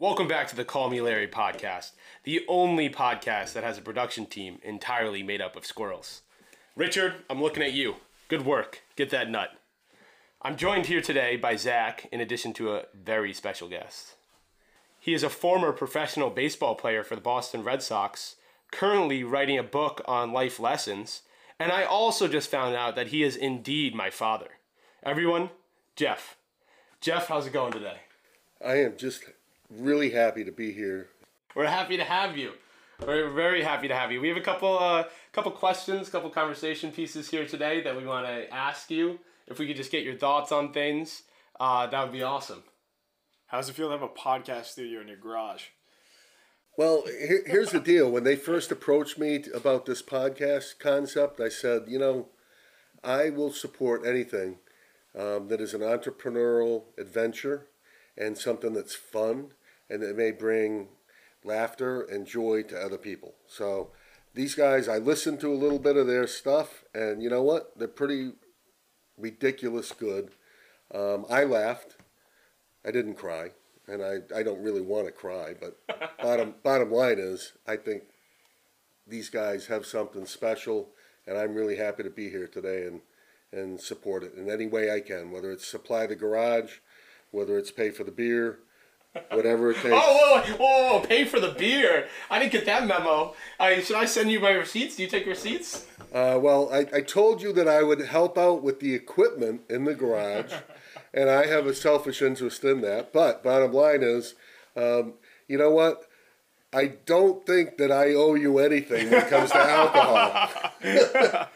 Welcome back to the Call Me Larry podcast, the only podcast that has a production team entirely made up of squirrels. Richard, I'm looking at you. Good work. Get that nut. I'm joined here today by Zach, in addition to a very special guest. He is a former professional baseball player for the Boston Red Sox, currently writing a book on life lessons, and I also just found out that he is indeed my father. Everyone, Jeff. Jeff, how's it going today? I am just really happy to be here. We're happy to have you. We're very happy to have you. We have a couple, uh, couple questions, couple conversation pieces here today that we want to ask you. If we could just get your thoughts on things, uh, that would be awesome. How's it feel to have a podcast studio in your garage? Well, here, here's the deal. When they first approached me about this podcast concept, I said, you know, I will support anything um, that is an entrepreneurial adventure and something that's fun and it may bring laughter and joy to other people. So these guys, I listened to a little bit of their stuff, and you know what? They're pretty ridiculous good. Um, I laughed. I didn't cry, and I, I don't really want to cry. But bottom bottom line is, I think these guys have something special, and I'm really happy to be here today and and support it in any way I can. Whether it's supply the garage, whether it's pay for the beer, whatever it takes. Oh, whoa, whoa, whoa, pay for the beer. I didn't get that memo. I, should I send you my receipts? Do you take receipts? Uh, well, I, I told you that I would help out with the equipment in the garage, and I have a selfish interest in that. But bottom line is, um, you know what? I don't think that I owe you anything when it comes to alcohol.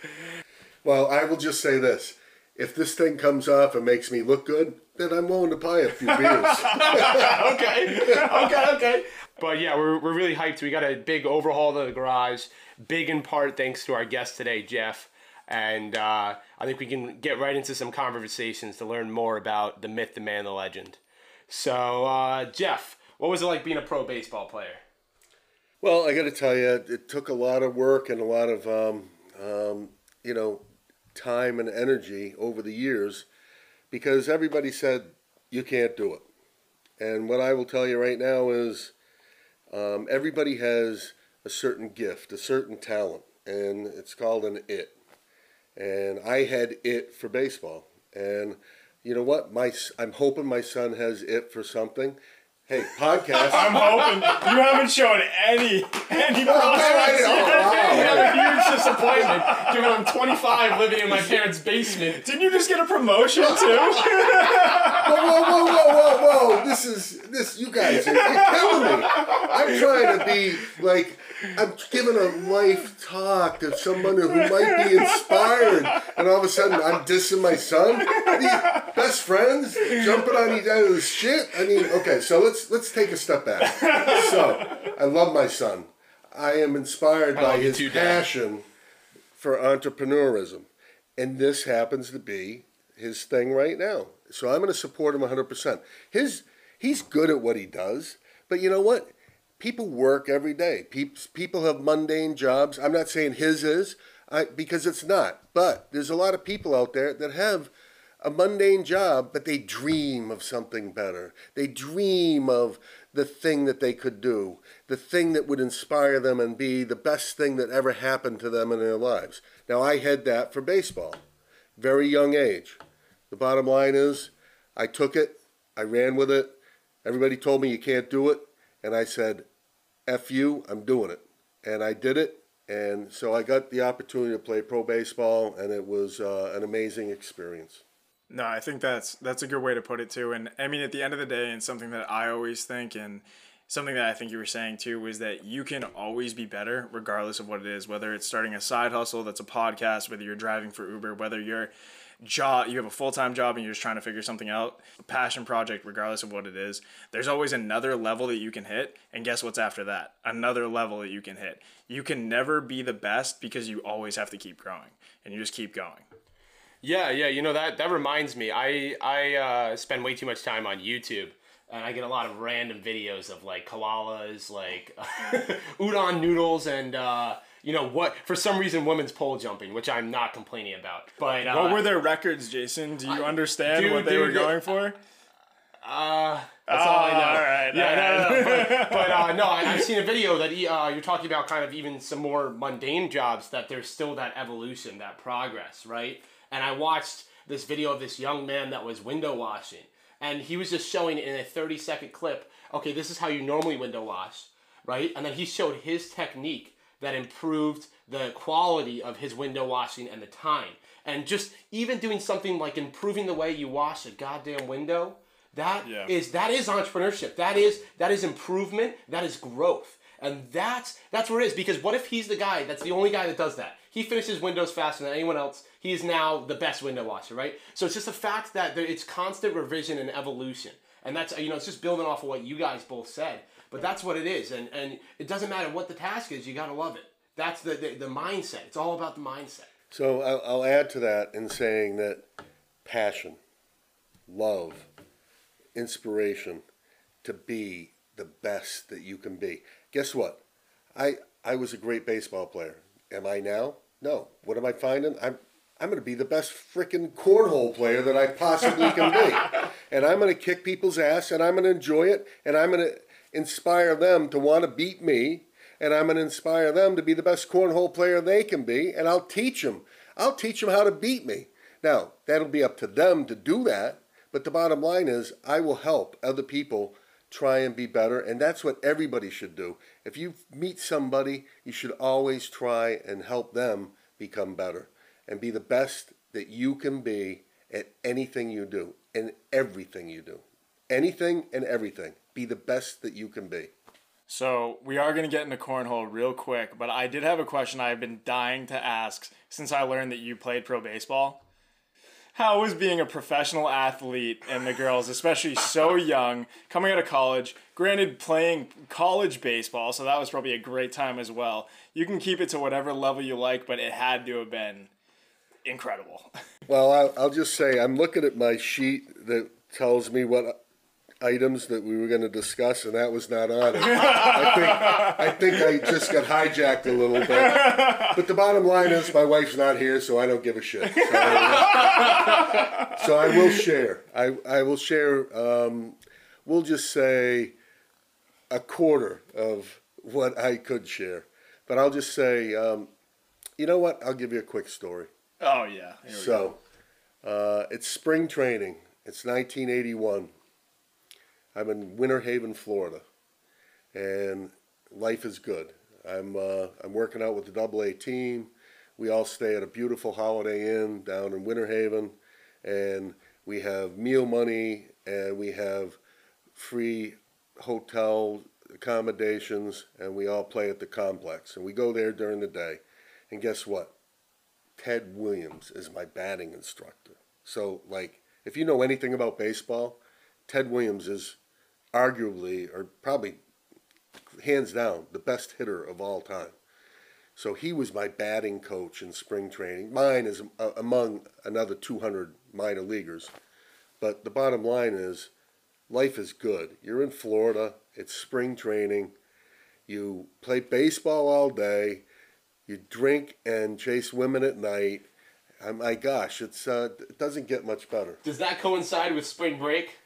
well, I will just say this. If this thing comes off and makes me look good, then I'm willing to buy a few beers. okay, okay, okay. But yeah, we're, we're really hyped. We got a big overhaul of the garage, big in part thanks to our guest today, Jeff. And uh, I think we can get right into some conversations to learn more about the myth, the man, the legend. So, uh, Jeff, what was it like being a pro baseball player? Well, I got to tell you, it took a lot of work and a lot of, um, um, you know, time and energy over the years because everybody said you can't do it. And what I will tell you right now is um, everybody has a certain gift, a certain talent, and it's called an it. And I had it for baseball. And you know what? My I'm hoping my son has it for something. Hey, podcast. I'm hoping you haven't shown any any Oh, progress. wow. You have a huge disappointment given I'm 25 living in my parents' basement. Didn't you just get a promotion too? whoa, whoa, whoa, whoa, whoa, whoa! This is this. You guys are you're killing me. I'm trying to be like I'm giving a life talk to someone who might be inspired, and all of a sudden I'm dissing my son. These best friends jumping on each other's shit. I mean, okay, so let's let's take a step back. So I love my son. I am inspired by his too, Dad. passion for entrepreneurism, and this happens to be his thing right now. So I'm going to support him 100%. His he's good at what he does, but you know what? People work every day. People have mundane jobs. I'm not saying his is, because it's not. But there's a lot of people out there that have a mundane job, but they dream of something better. They dream of the thing that they could do, the thing that would inspire them and be the best thing that ever happened to them in their lives. Now, I had that for baseball, very young age. The bottom line is, I took it, I ran with it. Everybody told me you can't do it, and I said, F you, I'm doing it. And I did it, and so I got the opportunity to play pro baseball, and it was uh, an amazing experience. No, I think that's that's a good way to put it too. And I mean, at the end of the day, and something that I always think, and something that I think you were saying too, was that you can always be better, regardless of what it is. Whether it's starting a side hustle that's a podcast, whether you're driving for Uber, whether you're job you have a full-time job and you're just trying to figure something out a passion project regardless of what it is there's always another level that you can hit and guess what's after that another level that you can hit you can never be the best because you always have to keep growing and you just keep going Yeah, yeah. You know that that reminds me. I I uh, spend way too much time on YouTube, and I get a lot of random videos of like koalas, like udon noodles, and uh, you know what? For some reason, women's pole jumping, which I'm not complaining about. But uh, what were their records jason do you understand dude, what they were dude, going for Uh, that's all I know. all right, yeah, all no, no, right. no. seen a video that uh, you're talking about kind of even some more mundane jobs that there's still that evolution, that progress, right? And I watched this video of this young man that was window washing, and he was just showing in a 30 second clip, okay, this is how you normally window wash, right? And then he showed his technique that improved the quality of his window washing and the time. And just even doing something like improving the way you wash a goddamn window, that Yeah. is that is entrepreneurship. That is that is improvement. That is growth. And that's that's where it is. Because what if he's the guy that's the only guy that does that? He finishes windows faster than anyone else. He is now the best window washer, right? So it's just a fact that there, it's constant revision and evolution. And that's you know it's just building off of what you guys both said. But that's what it is. And and it doesn't matter what the task is. You gotta love it. That's the the, the mindset. It's all about the mindset. So I'll, I'll add to that in saying that passion, love, inspiration to be the best that you can be. Guess what? I I was a great baseball player. Am I now? No. What am I finding? I'm I'm going to be the best freaking cornhole player that I possibly can be. And I'm going to kick people's ass and I'm going to enjoy it and I'm going to inspire them to want to beat me and I'm going to inspire them to be the best cornhole player they can be and I'll teach them. I'll teach them how to beat me. Now, that'll be up to them to do that, but the bottom line is I will help other people try and be better and that's what everybody should do. If you meet somebody, you should always try and help them become better and be the best that you can be at anything you do and everything you do. Anything and everything. Be the best that you can be. So we are going to get into cornhole real quick, but I did have a question I've been dying to ask since I learned that you played pro baseball. How was being a professional athlete and the girls, especially so young, coming out of college? Granted, playing college baseball, so that was probably a great time as well. You can keep it to whatever level you like, but it had to have been incredible. Well, I'll just say I'm looking at my sheet that tells me what items that we were going to discuss, and that was not on it. I think I think I just got hijacked a little bit. But the bottom line is, my wife's not here, so I don't give a shit. So, so I will share. I I will share. Um, we'll just say a quarter of what I could share, but I'll just say, um, you know what? I'll give you a quick story. Oh, yeah. Here we go. So, uh, it's spring training. It's 1981. I'm in Winter Haven, Florida, and life is good. I'm uh, I'm working out with the Double A team. We all stay at a beautiful Holiday Inn down in Winter Haven, and we have meal money and we have free hotel accommodations, and we all play at the complex. And we go there during the day, and guess what? Ted Williams is my batting instructor. So, like, if you know anything about baseball, Ted Williams is arguably, or probably hands down, the best hitter of all time. So he was my batting coach in spring training. Mine is uh, among another 200 minor leaguers. But the bottom line is, life is good. You're in Florida. It's spring training. You play baseball all day. You drink and chase women at night. Uh, my gosh, it's uh, it doesn't get much better. Does that coincide with spring break?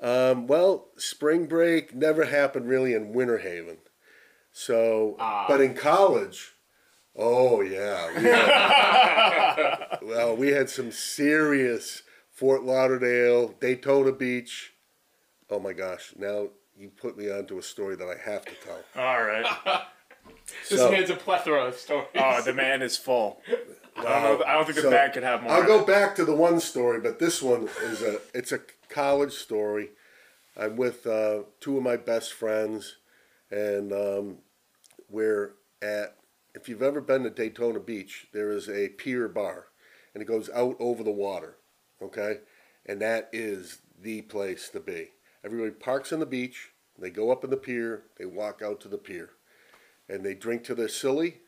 Um, well, spring break never happened really in Winter Haven. So, but in college, oh yeah, we had, well, we had some serious Fort Lauderdale, Daytona Beach. Oh my gosh! Now you put me onto a story that I have to tell. All right. This So- man's a plethora of stories. Oh, the man is full. I don't, know, I don't think the So, man could have more. I'll go back to the one story, but this one is a it's a college story. I'm with uh, two of my best friends, and um, we're at. If you've ever been to Daytona Beach, there is a pier bar, and it goes out over the water. Okay, and that is the place to be. Everybody parks on the beach. They go up in the pier. They walk out to the pier, and they drink till they're silly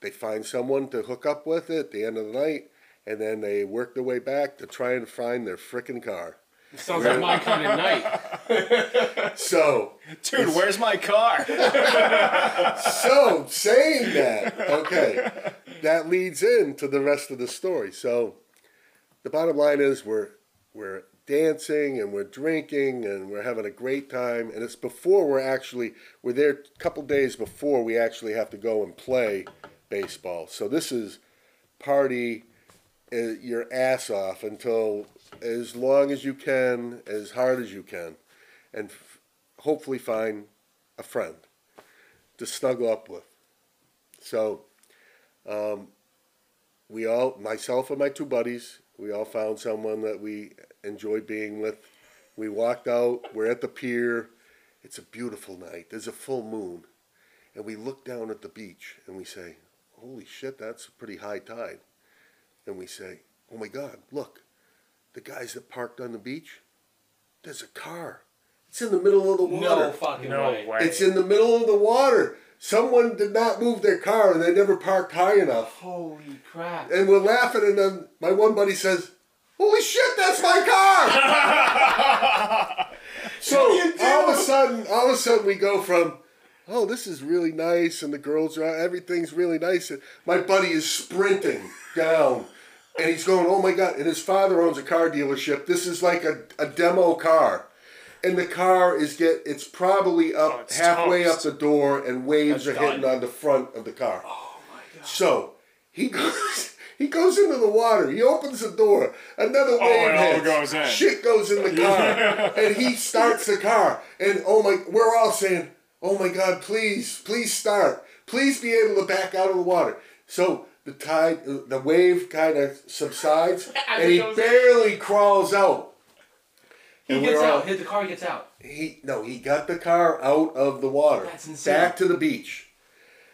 they find someone to hook up with at the end of the night, and then they work their way back to try and find their frickin' car. Sounds like my kind of night. So, Dude, where's my car? so saying that, okay, that leads into the rest of the story. So, the bottom line is we're we're dancing and we're drinking and we're having a great time. And it's before we're actually we're there a couple days before we actually have to go and play baseball. So this is party your ass off until as long as you can, as hard as you can, and f- hopefully find a friend to snuggle up with. So, um, we all, myself and my two buddies, we all found someone that we enjoy being with. We walked out, we're at the pier. It's a beautiful night. There's a full moon. And we look down at the beach and we say, Holy shit, that's pretty high tide. And we say, Oh my God, look, the guys that parked on the beach, there's a car. It's in the middle of the water. No fucking No way. way. It's in the middle of the water. Someone did not move their car and they never parked high enough. Holy crap. And we're laughing, and then my one buddy says, Holy shit, that's my car! so all of a sudden, all of a sudden we go from, oh, this is really nice, and the girls are everything's really nice. And my buddy is sprinting down. And he's going, oh my God. And his father owns a car dealership. This is like a, a demo car. And the car is get it's probably up Oh, it's halfway toast. up the door and waves That's are hitting on the front of the car. Oh my god. So he goes he goes into the water, he opens the door, another oh, wave Oh, all hits, goes in. shit goes in the car. and he starts the car. And oh my we're all saying, Oh my god, please, please start. Please be able to back out of the water. So the tide the wave kind of subsides and he in. barely crawls out. He And gets all- out. Hit the car gets out. he no, he got the car out of the water, That's insane. back to the beach,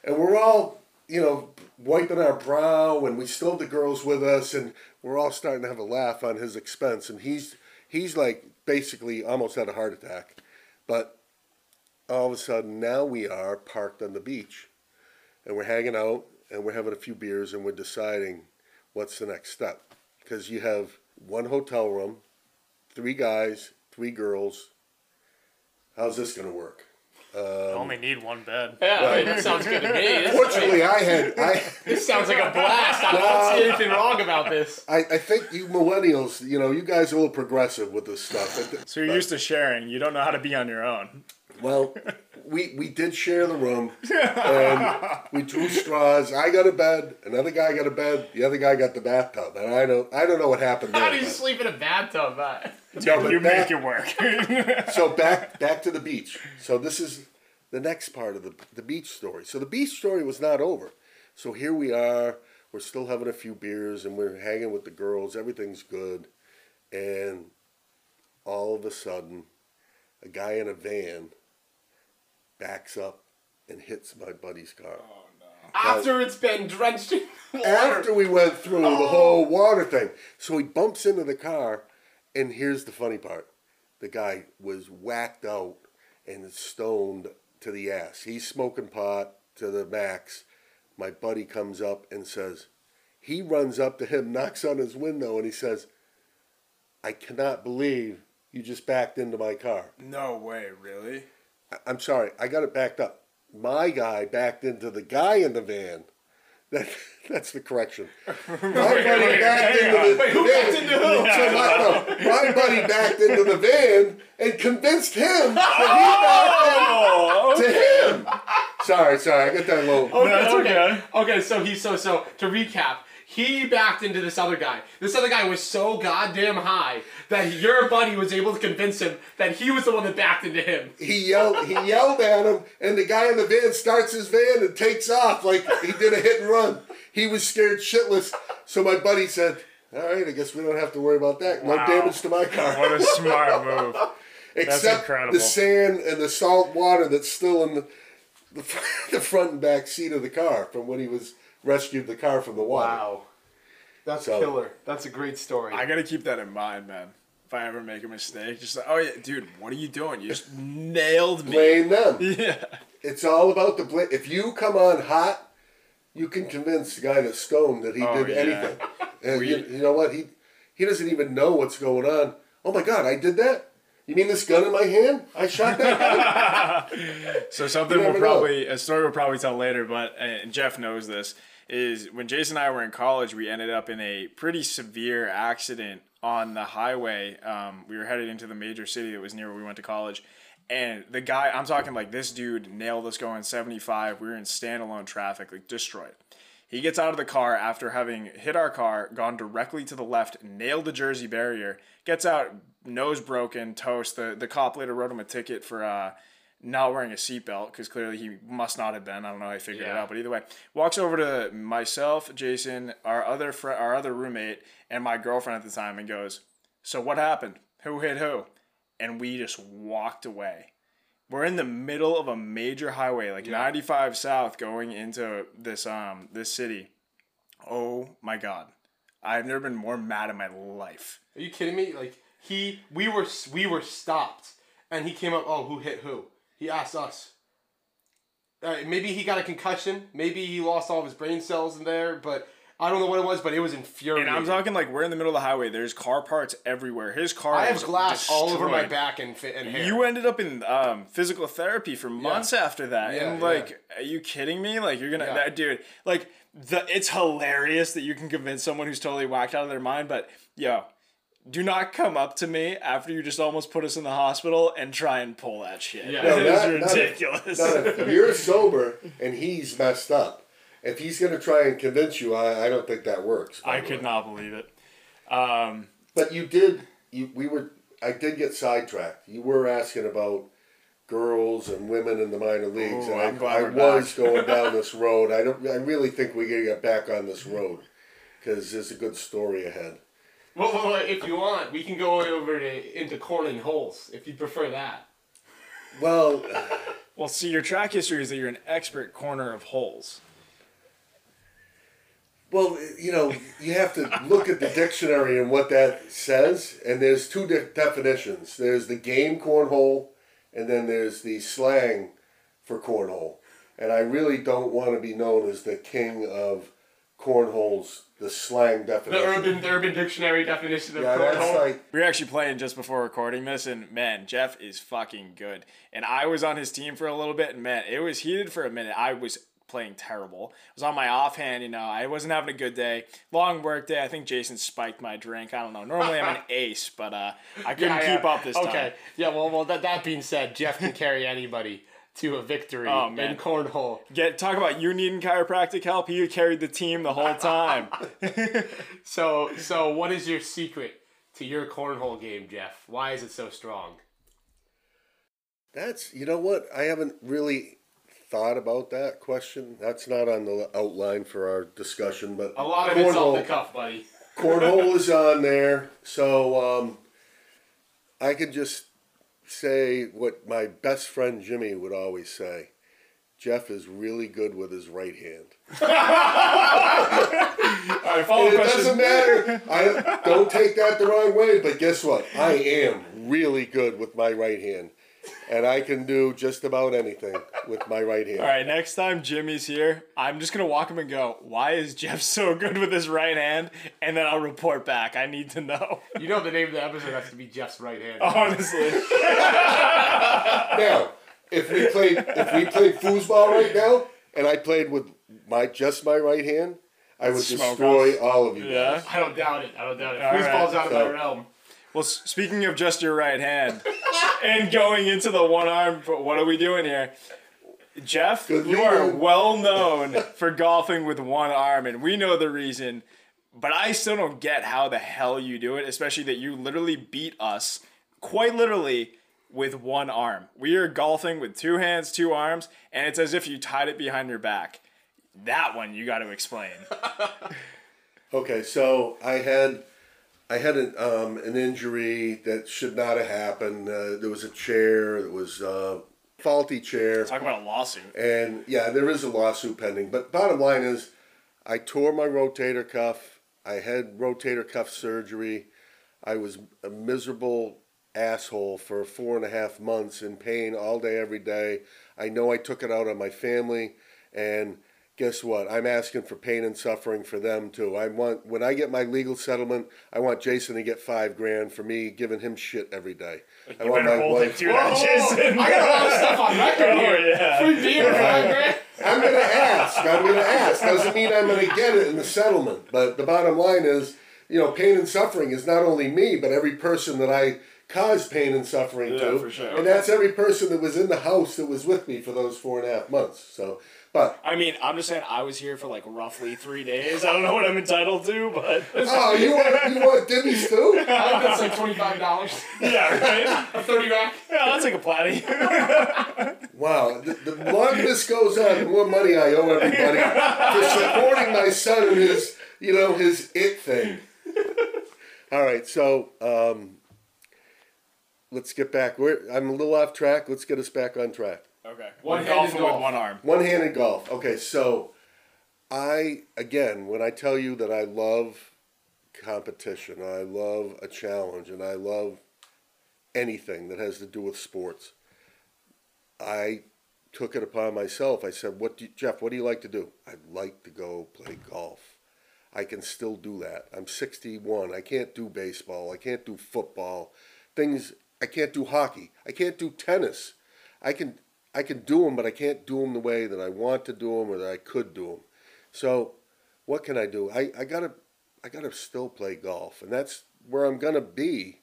and we're all you know wiping our brow, and we still have the girls with us, and we're all starting to have a laugh on his expense, and he's he's like basically almost had a heart attack, but all of a sudden now we are parked on the beach, and we're hanging out, and we're having a few beers, and we're deciding what's the next step, because you have one hotel room, three guys, three girls. How's this gonna work? only um, need one bed. Yeah, I mean, that sounds good to me. This, Fortunately, I had I, this sounds like a blast. I don't see anything wrong about this. I I think you millennials, you know, you guys are a little progressive with this stuff. So you're used to sharing. You don't know how to be on your own. Well, we we did share the room, and we drew straws. I got a bed, another guy got a bed, the other guy got the bathtub, and I don't I don't know what happened there. How do you but- sleep in a bathtub? Uh, No, but you back- make it work. so back back to the beach. So this is the next part of the the beach story. So the beach story was not over. So here we are. We're still having a few beers and we're hanging with the girls. Everything's good, and all of a sudden, a guy in a van backs up and hits my buddy's car. Oh, after it's been drenched in water. After we went through the whole oh. water thing. So he bumps into the car, and here's the funny part. The guy was whacked out and stoned to the ass. He's smoking pot to the max. My buddy comes up and says, he runs up to him, knocks on his window, and he says, I cannot believe you just backed into my car. no way, really? I- I'm sorry, I got it backed up. My guy backed into the guy in the van. That, that's the correction. My buddy backed into the Wait, who van. backed into who? So my, no, my buddy backed into the van and convinced him that Oh, he backed oh! into him. Sorry, sorry, I got that low. Okay, That's okay. okay. Okay, so he so so to recap, he backed into this other guy. This other guy was so goddamn high that your buddy was able to convince him that he was the one that backed into him. He yelled, he yelled at him, and the guy in the van starts his van and takes off like he did a hit and run. He was scared shitless. So my buddy said, "All right, I guess we don't have to worry about that. No Wow. damage to my car." What a smart move. except incredible. the sand and the salt water that's still in the the, the front and back seat of the car from when he was rescued the car from the water. Wow. That's So- killer. That's a great story. I gotta keep that in mind, man. If I ever make a mistake, just like, oh yeah, dude, what are you doing? You just nailed me. Blame them. Yeah. It's all about the blame. If you come on hot, you can convince the guy that's stoned that he Oh, did yeah. anything. And you, you know what? He he doesn't even know what's going on. Oh my God, I did that. You mean this gun in my hand? I shot that guy. So something we'll never know. probably a story we'll probably tell later, but and Jeff knows this is when Jason and I were in college, we ended up in a pretty severe accident on the highway. Um, we were headed into the major city that was near where we went to college. And the guy, I'm talking like this dude nailed us going 75. We were in standalone traffic, like destroyed. He gets out of the car after having hit our car, gone directly to the left, nailed the Jersey barrier, gets out, nose broken, toast. The, the cop later wrote him a ticket for uh, not wearing a seatbelt because clearly he must not have been. I don't know how he figured it out, but either way, walks over to myself, Jason, our other friend, our other roommate, and my girlfriend at the time, and goes, "So what happened? Who hit who?" And we just walked away. We're in the middle of a major highway, like 95 south, going into this um this city. Oh my god, I've never been more mad in my life. Are you kidding me? Like he, we were we were stopped, and he came up. Oh, who hit who? He asked us. Uh, maybe he got a concussion. Maybe he lost all of his brain cells in there. But I don't know what it was. But it was And infuriating. I'm talking like we're in the middle of the highway. There's car parts everywhere. His car. I have glass all over my back and fi- and hair. You ended up in um, physical therapy for months after that, Yeah, and yeah. like, are you kidding me? Like, you're gonna, Yeah. that, dude. Like, the it's hilarious that you can convince someone who's totally whacked out of their mind, but yo, do not come up to me after you just almost put us in the hospital and try and pull that shit. Yeah. No, it not- is not if- ridiculous. Not if you're sober and he's messed up. If he's going to try and convince you, I, I don't think that works. I could way. not believe it. Um, But you did. You we were. I did get sidetracked. You were asking about girls and women in the minor leagues, Ooh, and I'm I, glad I was going down this road. I don't. I really think we got to get back on this road because there's a good story ahead. Well, well, well, if you want, we can go over to into corning holes if you prefer that. Well, well, see, your track history is that you're an expert corner of holes. well, you know, you have to look at the dictionary and what that says, and there's two de- definitions. There's the game cornhole, and then there's the slang for cornhole. And I really don't want to be known as the king of cornholes, the slang The definition. urban the urban dictionary definition of yeah, that's cornhole. like We were actually playing just before recording this, and man, Jeff is fucking good. And I was on his team for a little bit, and man, it was heated for a minute. I was playing terrible. I was on my offhand, you know, I wasn't having a good day. Long work day. I think Jason spiked my drink. I don't know. Normally I'm an ace, but uh, I couldn't Yeah, keep yeah. up this time. Okay. Yeah. Well, well. That that being said, Jeff can carry anybody to a victory Oh, man. in cornhole. Get talk about you needing chiropractic help. You carried the team the whole time. So so what is your secret to your cornhole game, Jeff? Why is it so strong? that's you know what I haven't really thought about that question. That's not on the outline for our discussion, but A lot of it's off the cornhole- cuff, buddy. cornhole is on there, so um, I could just say what my best friend Jimmy would always say. Jeff is really good with his right hand. All right, follow And it doesn't matter. I don't take that the wrong way, but guess what? I am really good with my right hand, and I can do just about anything with my right hand. All right, next time Jimmy's here, I'm just gonna walk him and go, "Why is Jeff so good with his right hand?" And then I'll report back. I need to know. You know the name of the episode has to be Jeff's right hand. Honestly, Now, if we played if we played foosball right now, and I played with my just my right hand, I would Smoke destroy all of you yeah. guys. I don't doubt it. I don't doubt it. All Foosball's right, out of my realm. Well, speaking of just your right hand and going into the one arm, what are we doing here? Jeff, you are well known for golfing with one arm, and we know the reason. But I still don't get how the hell you do it, especially that you literally beat us, quite literally, with one arm. We are golfing with two hands, two arms, and it's as if you tied it behind your back. That one you got to explain. Okay, so I had I had an um, an injury that should not have happened. Uh, there was a chair that was uh, faulty chair. Talk about a lawsuit. And yeah, there is a lawsuit pending. But bottom line is, I tore my rotator cuff. I had rotator cuff surgery. I was a miserable asshole for four and a half months in pain all day, every day. I know I took it out on my family. And guess what? I'm asking for pain and suffering for them too. I want, when I get my legal settlement, I want Jason to get five grand for me giving him shit every day. I want my wife. to Whoa, whoa, whoa. I got a lot of stuff on record Oh, here. yeah. Free beer, five grand. I'm gonna ask. I'm gonna ask. Doesn't mean I'm gonna get it in the settlement. But the bottom line is, you know, pain and suffering is not only me, but every person that I cause pain and suffering Yeah, to. for sure. And that's every person that was in the house that was with me for those four and a half months. So, but I mean, I'm just saying I was here for like roughly three days. I don't know what I'm entitled to, but oh, you want you want Dimmies too? I think that's like twenty five dollars. yeah, right. A thirty rack. Yeah, I'll take a platy. Wow, the, the longer this goes on, the more money I owe everybody for supporting my son in his, you know, his it thing. All right, so um, let's get back. We're, I'm a little off track. Let's get us back on track. Okay. One-handed golfing golf. with one arm. One-handed golf. Okay, so I again, when I tell you that I love competition, I love a challenge, and I love anything that has to do with sports, I took it upon myself. I said, "What, do you, Jeff? What do you like to do? I'd like to go play golf. I can still do that. I'm 61. I can't do baseball. I can't do football. Things. I can't do hockey. I can't do tennis. I can." I can do them, but I can't do them the way that I want to do them or that I could do them. So, what can I do? I, I gotta I gotta still play golf, and that's where I'm gonna be.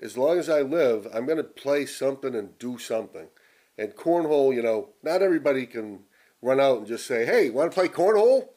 As long as I live, I'm gonna play something and do something. And cornhole, you know, not everybody can run out and just say, "Hey, want to play cornhole?"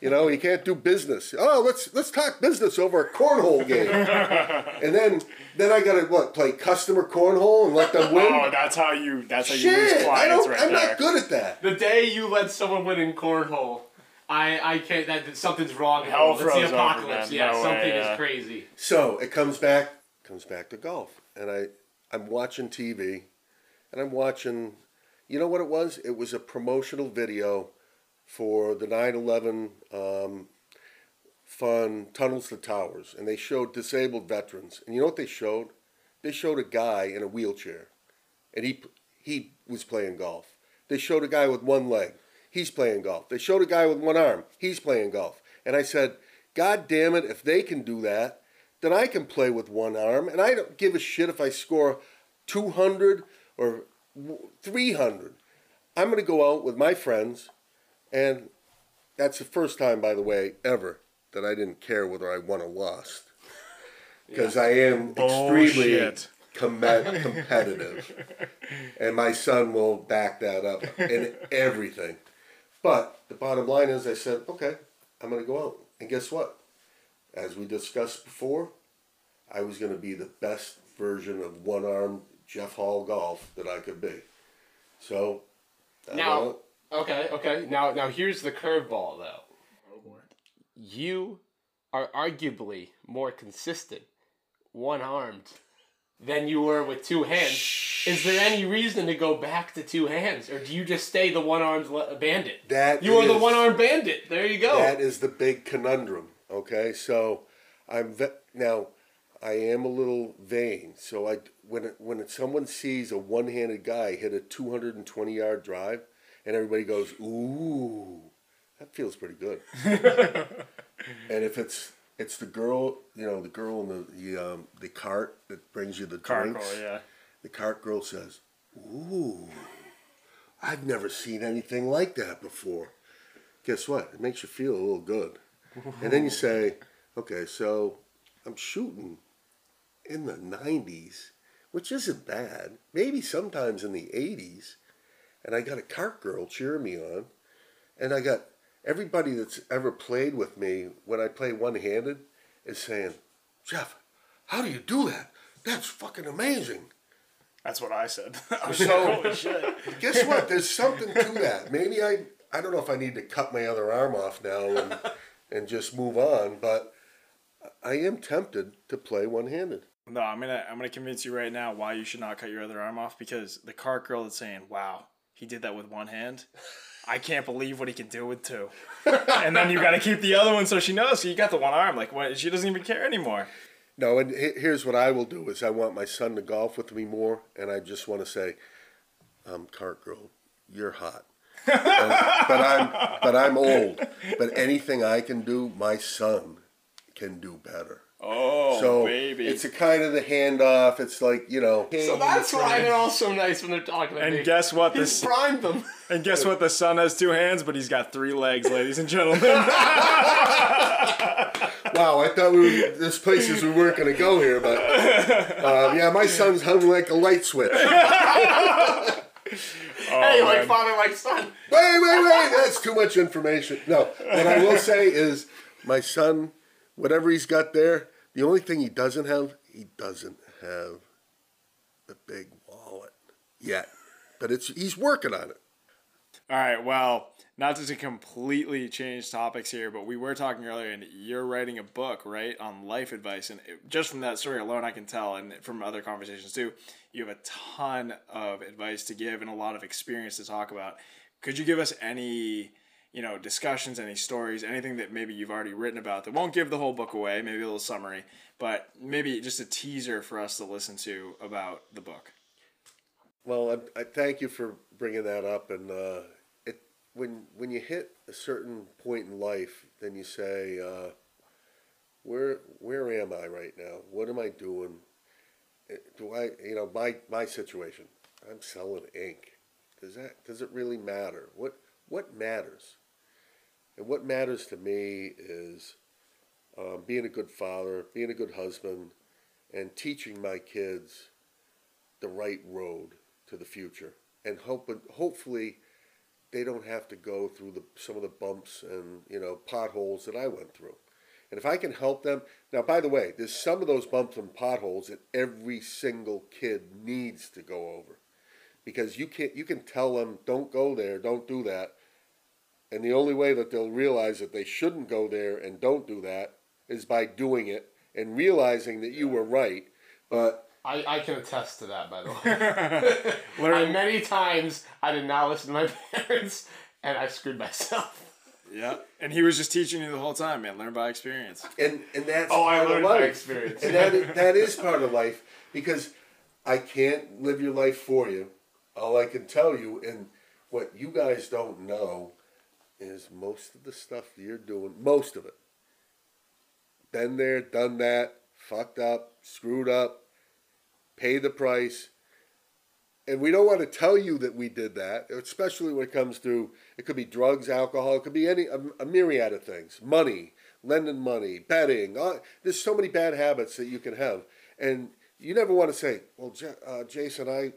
You know, you can't do business. Oh, let's let's talk business over a cornhole game. and then then I gotta what play customer cornhole and let them win. Oh, that's how you. That's how you lose Shit, I clients don't. right I'm there. not good at that. The day you let someone win in cornhole, I I can't. That something's wrong. in Hell the. It's froze the over, apocalypse. man. yeah, No something way, is crazy. So it comes back comes back to golf, and I I'm watching TV, and I'm watching. You know what it was? It was a promotional video for the 9/11 um, fund Tunnels to Towers, and they showed disabled veterans. And you know what they showed? They showed a guy in a wheelchair, and he he was playing golf. They showed a guy with one leg. He's playing golf. They showed a guy with one arm. He's playing golf. And I said, God damn it, if they can do that, then I can play with one arm. And I don't give a shit if I score 200 or 300. I'm going to go out with my friends. And that's the first time, by the way, ever that I didn't care whether I won or lost. Because I am oh, extremely com- competitive. and my son will back that up in everything. But the bottom line is, I said, okay, I'm going to go out. And guess what? As we discussed before, I was going to be the best version of one armed Jeff Hall golf that I could be. So, Now- went out. Okay, okay. Now, now here's the curveball, though. Oh boy. You are arguably more consistent, one armed, than you were with two hands. Is there any reason to go back to two hands, or do you just stay the one armed le- bandit? That you are the one armed bandit. There you go. That is the big conundrum. Okay, so I'm ve- now I am a little vain. So I when it, when someone sees a one-handed guy hit a 220 yard drive, and everybody goes, "Ooh, that feels pretty good." and if it's it's the girl, you know, the girl in the the, um, the cart that brings you the drinks. Carco, yeah. The cart girl says, Ooh, I've never seen anything like that before. Guess what? It makes you feel a little good. And then you say, Okay, so I'm shooting in the 90s, which isn't bad. Maybe sometimes in the 80s. And I got a cart girl cheering me on. And I got everybody that's ever played with me when I play one handed is saying, Jeff, how do you do that? That's fucking amazing. That's what I said. I was So- holy shit. Guess what? There's something to that. Maybe I I don't know if I need to cut my other arm off now and and just move on, but I am tempted to play one handed. No, I'm gonna I'm gonna convince you right now why you should not cut your other arm off because the cart girl is saying, "Wow, he did that with one hand. I can't believe what he can do with two. and then you got to keep the other one so she knows. So you got the one arm. Like what? She doesn't even care anymore. No, and here's what I will do is I want my son to golf with me more, and I just want to say, um, cart girl, you're hot. And- but I'm but I'm old. But anything I can do, my son can do better. Oh, so baby. it's a kind of the handoff. It's like you know. so that's why they're all so nice when they're talking to me. and guess what? He's This primed them. and guess what? The son has two hands, but he's got three legs, ladies and gentlemen. wow, I thought we were, there's places we weren't going to go here, but um, yeah, my son's hung like a light switch. Wait, hey, like man. father, like son. Wait, wait, wait, that's too much information. No, what I will say is my son, whatever he's got there, the only thing he doesn't have, he doesn't have the big wallet yet. But it's he's working on it. All right. Well, not just to completely change topics here, but we were talking earlier, and you're writing a book, right, on life advice, and just from that story alone, I can tell, and from other conversations too, you have a ton of advice to give and a lot of experience to talk about. Could you give us any, you know, discussions, any stories, anything that maybe you've already written about that won't give the whole book away, maybe a little summary, but maybe just a teaser for us to listen to about the book? Well, I, I thank you for bringing that up. And uh, it when when you hit a certain point in life, then you say, uh, "Where where am I right now? What am I doing? Eh, Do I you know my my situation? I'm selling ink. Does that does it really matter? What what matters? And what matters to me is um, being a good father, being a good husband, and teaching my kids the right road to the future, and hope hopefully they don't have to go through the some of the bumps and you know potholes that I went through. And if I can help them now, by the way, there's some of those bumps and potholes that every single kid needs to go over, because you can you can tell them don't go there, don't do that, and the only way that they'll realize that they shouldn't go there and don't do that is by doing it and realizing that you were right. But I, I can attest to that, by the way. I, many times I did not listen to my parents, and I screwed myself. Yeah. And he was just teaching you the whole time, man. Learn by experience. and and that's Oh, I part of learned by life. experience. and that that is part of life because I can't live your life for you. All I can tell you, and what you guys don't know, is most of the stuff you're doing, most of it, been there, done that, fucked up, screwed up, pay the price. And we don't want to tell you that we did that, especially when it comes to it could be drugs, alcohol, it could be any a, a myriad of things, money, lending money, betting. Uh, there's so many bad habits that you can have, and you never want to say, "Well, J- uh, Jason, I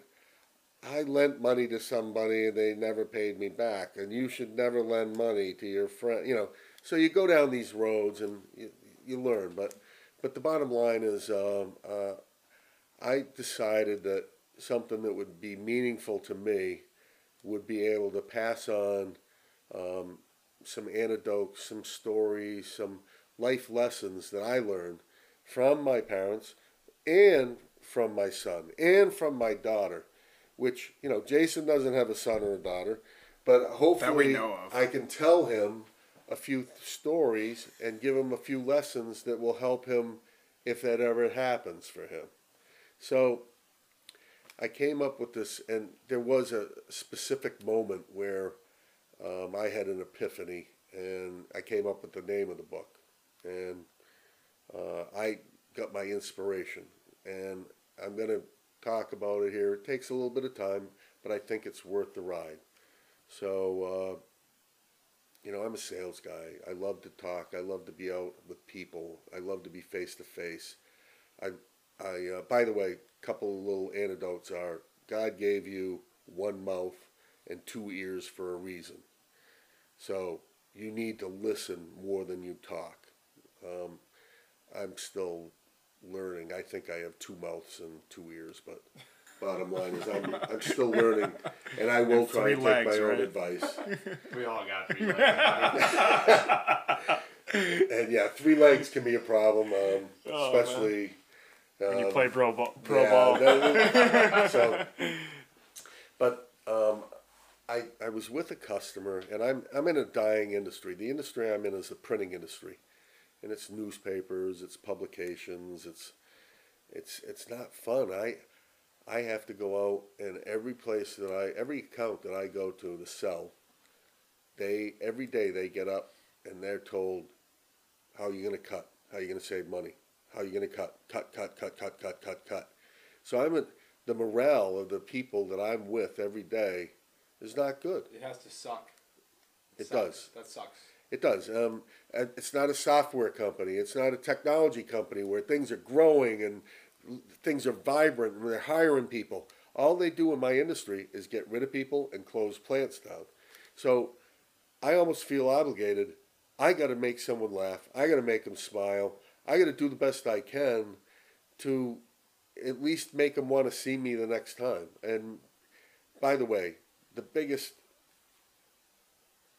I lent money to somebody and they never paid me back, and you should never lend money to your friend." You know, so you go down these roads and you, you learn, but but the bottom line is, um, uh, I decided that something that would be meaningful to me would be able to pass on um, some anecdotes, some stories, some life lessons that I learned from my parents and from my son and from my daughter, which, you know, Jason doesn't have a son or a daughter, but hopefully know of. I can tell him a few stories and give him a few lessons that will help him if that ever happens for him. So I came up with this, and there was a specific moment where um, I had an epiphany, and I came up with the name of the book, and uh, I got my inspiration, and I'm going to talk about it here. It takes a little bit of time, but I think it's worth the ride. So, uh, you know, I'm a sales guy. I love to talk. I love to be out with people. I love to be face to face. I, I. Uh, by the way, a couple of little anecdotes are: God gave you one mouth and two ears for a reason. So you need to listen more than you talk. Um, I'm still learning. I think I have two mouths and two ears, but bottom line is I'm, I'm still learning, and I will And try three and take legs, my own advice. We all got three legs. And yeah, three legs can be a problem, um, Oh, man. especially When you um, play pro ball. Pro yeah, ball. no, no, so, but um, I I was with a customer, and I'm I'm in a dying industry. The industry I'm in is the printing industry, and it's newspapers, it's publications, it's it's it's not fun. I I have to go out and every place that I every account that I go to to sell, they every day they get up and they're told how you going to cut, how you going to save money, how you going to cut, cut, cut, cut, cut, cut, cut, cut. So I'm at, the morale of the people that I'm with every day is not good. It has to suck. It sucks. does. That sucks. It does. Um, it's not a software company. It's not a technology company where things are growing and things are vibrant and they're hiring people. All they do in my industry is get rid of people and close plants down. So I almost feel obligated. I got to make someone laugh. I got to make them smile. I got to do the best I can to at least make them want to see me the next time. And by the way, the biggest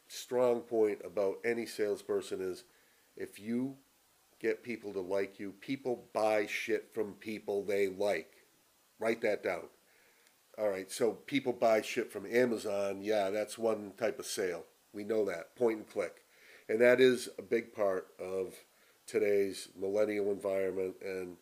strong point about any salesperson is if you get people to like you, people buy shit from people they like. Write that down. All right, so people buy shit from Amazon. Yeah, that's one type of sale. We know that. Point and click. And that is a big part of today's millennial environment. And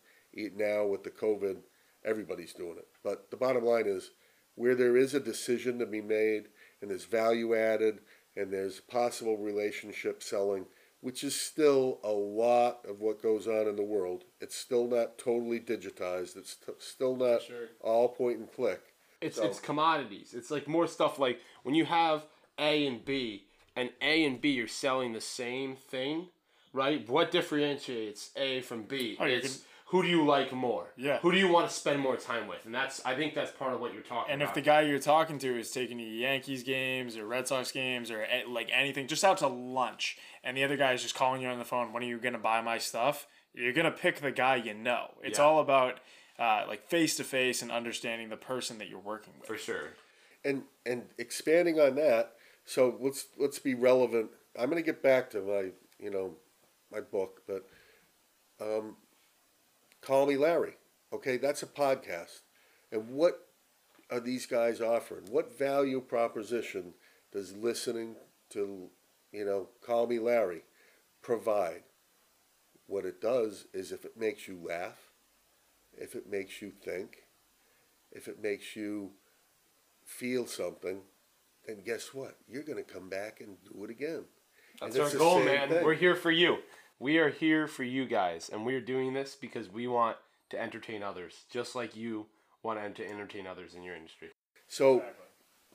now with the COVID, everybody's doing it. But the bottom line is where there is a decision to be made and there's value added and there's possible relationship selling, which is still a lot of what goes on in the world. It's still not totally digitized. It's t- still not Sure. all point and click. It's So- it's commodities. It's like more stuff like when you have A and B, and A and B are selling the same thing, right? What differentiates A from B? Oh, you it's who do you like more? Yeah. Who do you want to spend more time with? And that's I think that's part of what you're talking And about. if the guy you're talking to is taking you to Yankees games or Red Sox games or like anything, just out to lunch, and the other guy is just calling you on the phone, when are you gonna buy my stuff? You're gonna pick the guy you know. It's Yeah. all about uh, like face to face and understanding the person that you're working with. for sure. and and expanding on that so let's let's be relevant i'm going to get back to my you know my book but um, call me larry okay that's a podcast and what are these guys offering what value proposition does listening to you know call me larry provide what it does is if it makes you laugh if it makes you think if it makes you feel something, then guess what? You're going to come back and do it again. That's our goal, man. thing. We're here for you. We are here for you guys, and we're doing this because we want to entertain others, just like you want to entertain others in your industry. So,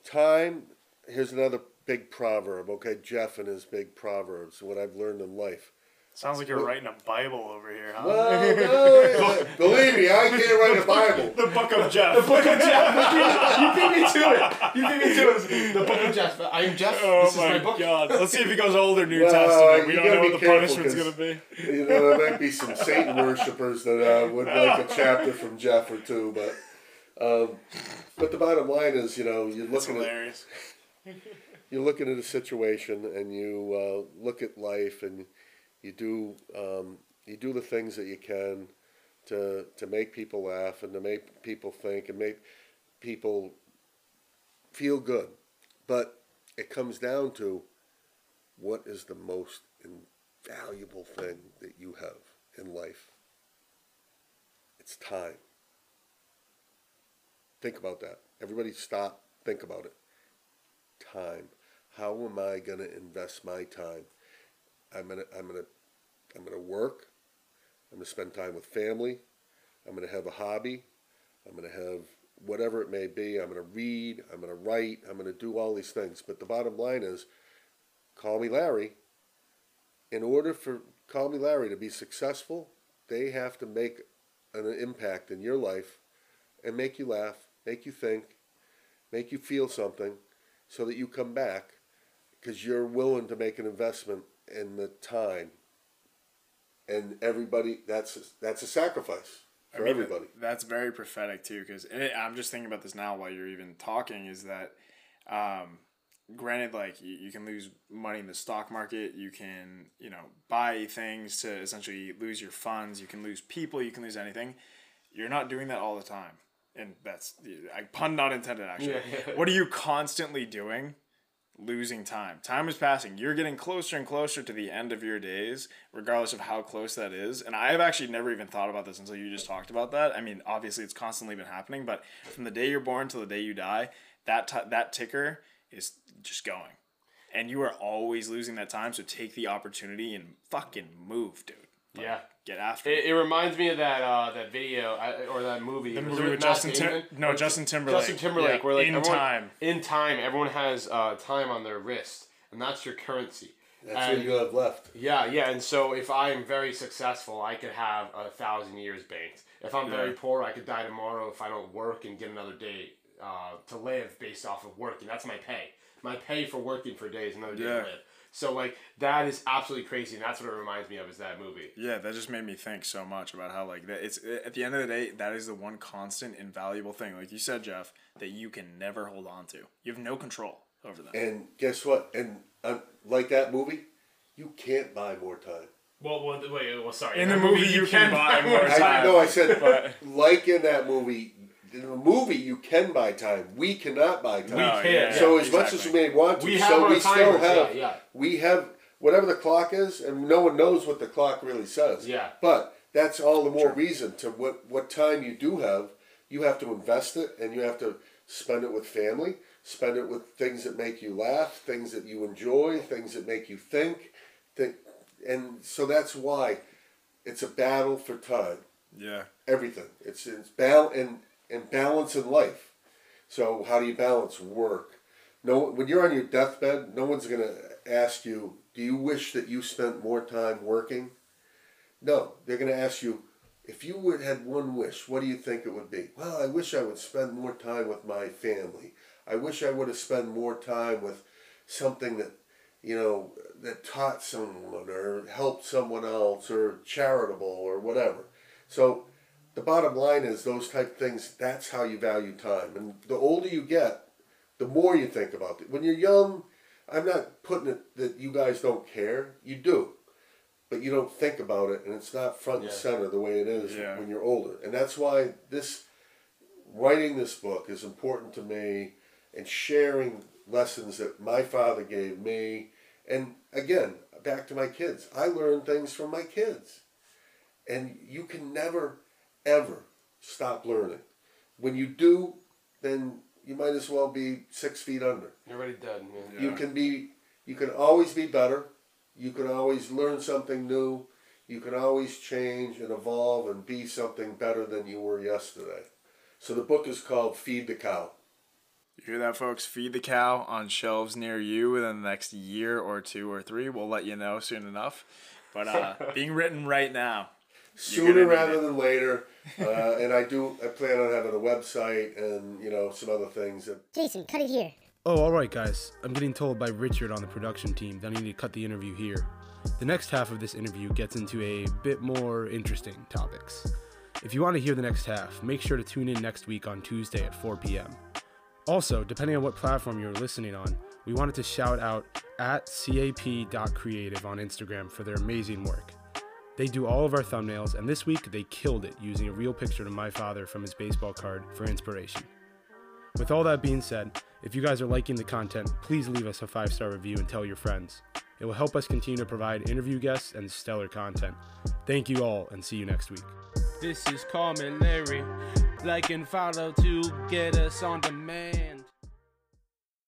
time, here's another big proverb, okay? Jeff and his big proverbs, what I've learned in life. Sounds like you're writing a Bible over here, huh? Well, no, believe me, I can't write a Bible. the Book of Jeff. the Book of Jeff. You beat me to it. You beat me to it. The Book of Jeff. I am Jeff. Oh this is my, my book. God! Let's see if he goes Old or New Well, Testament. We don't know what the careful, punishment's 'cause- gonna be. You know, there might be some Satan worshippers that uh, would like a chapter from Jeff or two, but um, but the bottom line is, you know, you're That's looking at hilarious. you're looking at a situation and you uh, look at life and you do um, you do the things that you can to to make people laugh and to make people think and make people feel good, but it comes down to what is the most invaluable thing that you have in life. It's time. Think about that. Everybody stop. Think about it time. How am I going to invest my time? I'm gonna I'm gonna I'm gonna work. I'm gonna spend time with family. I'm gonna have a hobby. I'm gonna have whatever it may be. I'm gonna read. I'm gonna write. I'm gonna do all these things. But the bottom line is, call me Larry. In order for Call Me Larry to be successful, they have to make an impact in your life and make you laugh, make you think, make you feel something so that you come back because you're willing to make an investment in the time and everybody that's that's a sacrifice I for mean, everybody That's very prophetic too, because I'm just thinking about this now while you're even talking. Is that, um, granted, like you, you can lose money in the stock market, you can you know buy things to essentially lose your funds, you can lose people, you can lose anything. You're not doing that all the time, and that's I pun not intended. Actually, Yeah. what are you constantly doing? Losing time. Time is passing. You're getting closer and closer to the end of your days, regardless of how close that is. And I've actually never even thought about this until you just talked about that. I mean, obviously it's constantly been happening, but from the day you're born till the day you die, that t- that ticker is just going. And you are always losing that time, so take the opportunity and fucking move, dude. Like, Yeah. Get after It, it. it reminds me of that uh, that video I, or that movie. The movie with Matt Justin Tim- no, Or Justin Timberlake. Justin Timberlake. Yeah, where like In everyone- Time. In time, everyone has uh, time on their wrist, and that's your currency. That's And- what you have left. Yeah, yeah, and so if I am very successful, I could have a thousand years banked. If I'm very poor, I could die tomorrow if I don't work and get another day uh, to live based off of working. That's my pay. My pay for working for days another day Yeah. to live. So like that is absolutely crazy, and that's what it reminds me of is that movie. Yeah, that just made me think so much about how like that. It's at the end of the day, that is the one constant, invaluable thing. Like you said, Jeff, that you can never hold on to. You have no control over that. And guess what? And uh, like that movie, you can't buy more time. Well, well wait, well, sorry. In the movie, you can buy more I time. know. I said But- like in that movie. In the movie, you can buy time. We cannot buy time. We No, can't. so yeah, as much as we may want to, We have so our we still timers, have yeah, yeah. we have whatever the clock is, and no one knows what the clock really says. Yeah. But that's all the more reason to what what time you do have, you have to invest it, and you have to spend it with family, spend it with things that make you laugh, things that you enjoy, things that make you think, that, and so that's why it's a battle for time yeah, everything. It's it's battle and and balance in life. So how do you balance work? No, when you're on your deathbed, no one's gonna ask you, "Do you wish that you spent more time working?" No, they're gonna ask you, if you would had one wish, what do you think it would be? Well, I wish I would spend more time with my family. I wish I would have spent more time with something that, you know, that taught someone or helped someone else or charitable or whatever. So the bottom line is those type of things, that's how you value time. And the older you get, the more you think about it. When you're young, I'm not putting it that you guys don't care. You do. But you don't think about it and it's not front and center the way it is Yeah. when you're older. And that's why this writing this book is important to me and sharing lessons that my father gave me. And again, back to my kids. I learned things from my kids. And you can never, ever stop learning. When you do, then you might as well be six feet under. You're already dead. Man. You can be, you can always be better. You can always learn something new. You can always change and evolve and be something better than you were yesterday. So the book is called Feed the Cow. you hear that, folks? Feed the cow on shelves near you within the next year or two or three. We'll let you know soon enough. But uh, being written right now. You're Sooner rather than later. Uh, and I do. I plan on having a website and you know some other things that Jason, cut it here. Oh, alright, guys. I'm getting told by Richard on the production team that I need to cut the interview here. The next half of this interview gets into a bit more interesting topics. If you want to hear the next half, make sure to tune in next week on Tuesday at 4 p.m. Also, depending on what platform you're listening on, we wanted to shout out at cap.creative on Instagram for their amazing work. They do all of our thumbnails, and this week they killed it using a real picture of my father from his baseball card for inspiration. With all that being said, if you guys are liking the content, please leave us a five star review and tell your friends. It will help us continue to provide interview guests and stellar content. Thank you all, and see you next week. This is Call Me Larry. Like and follow to get us on demand.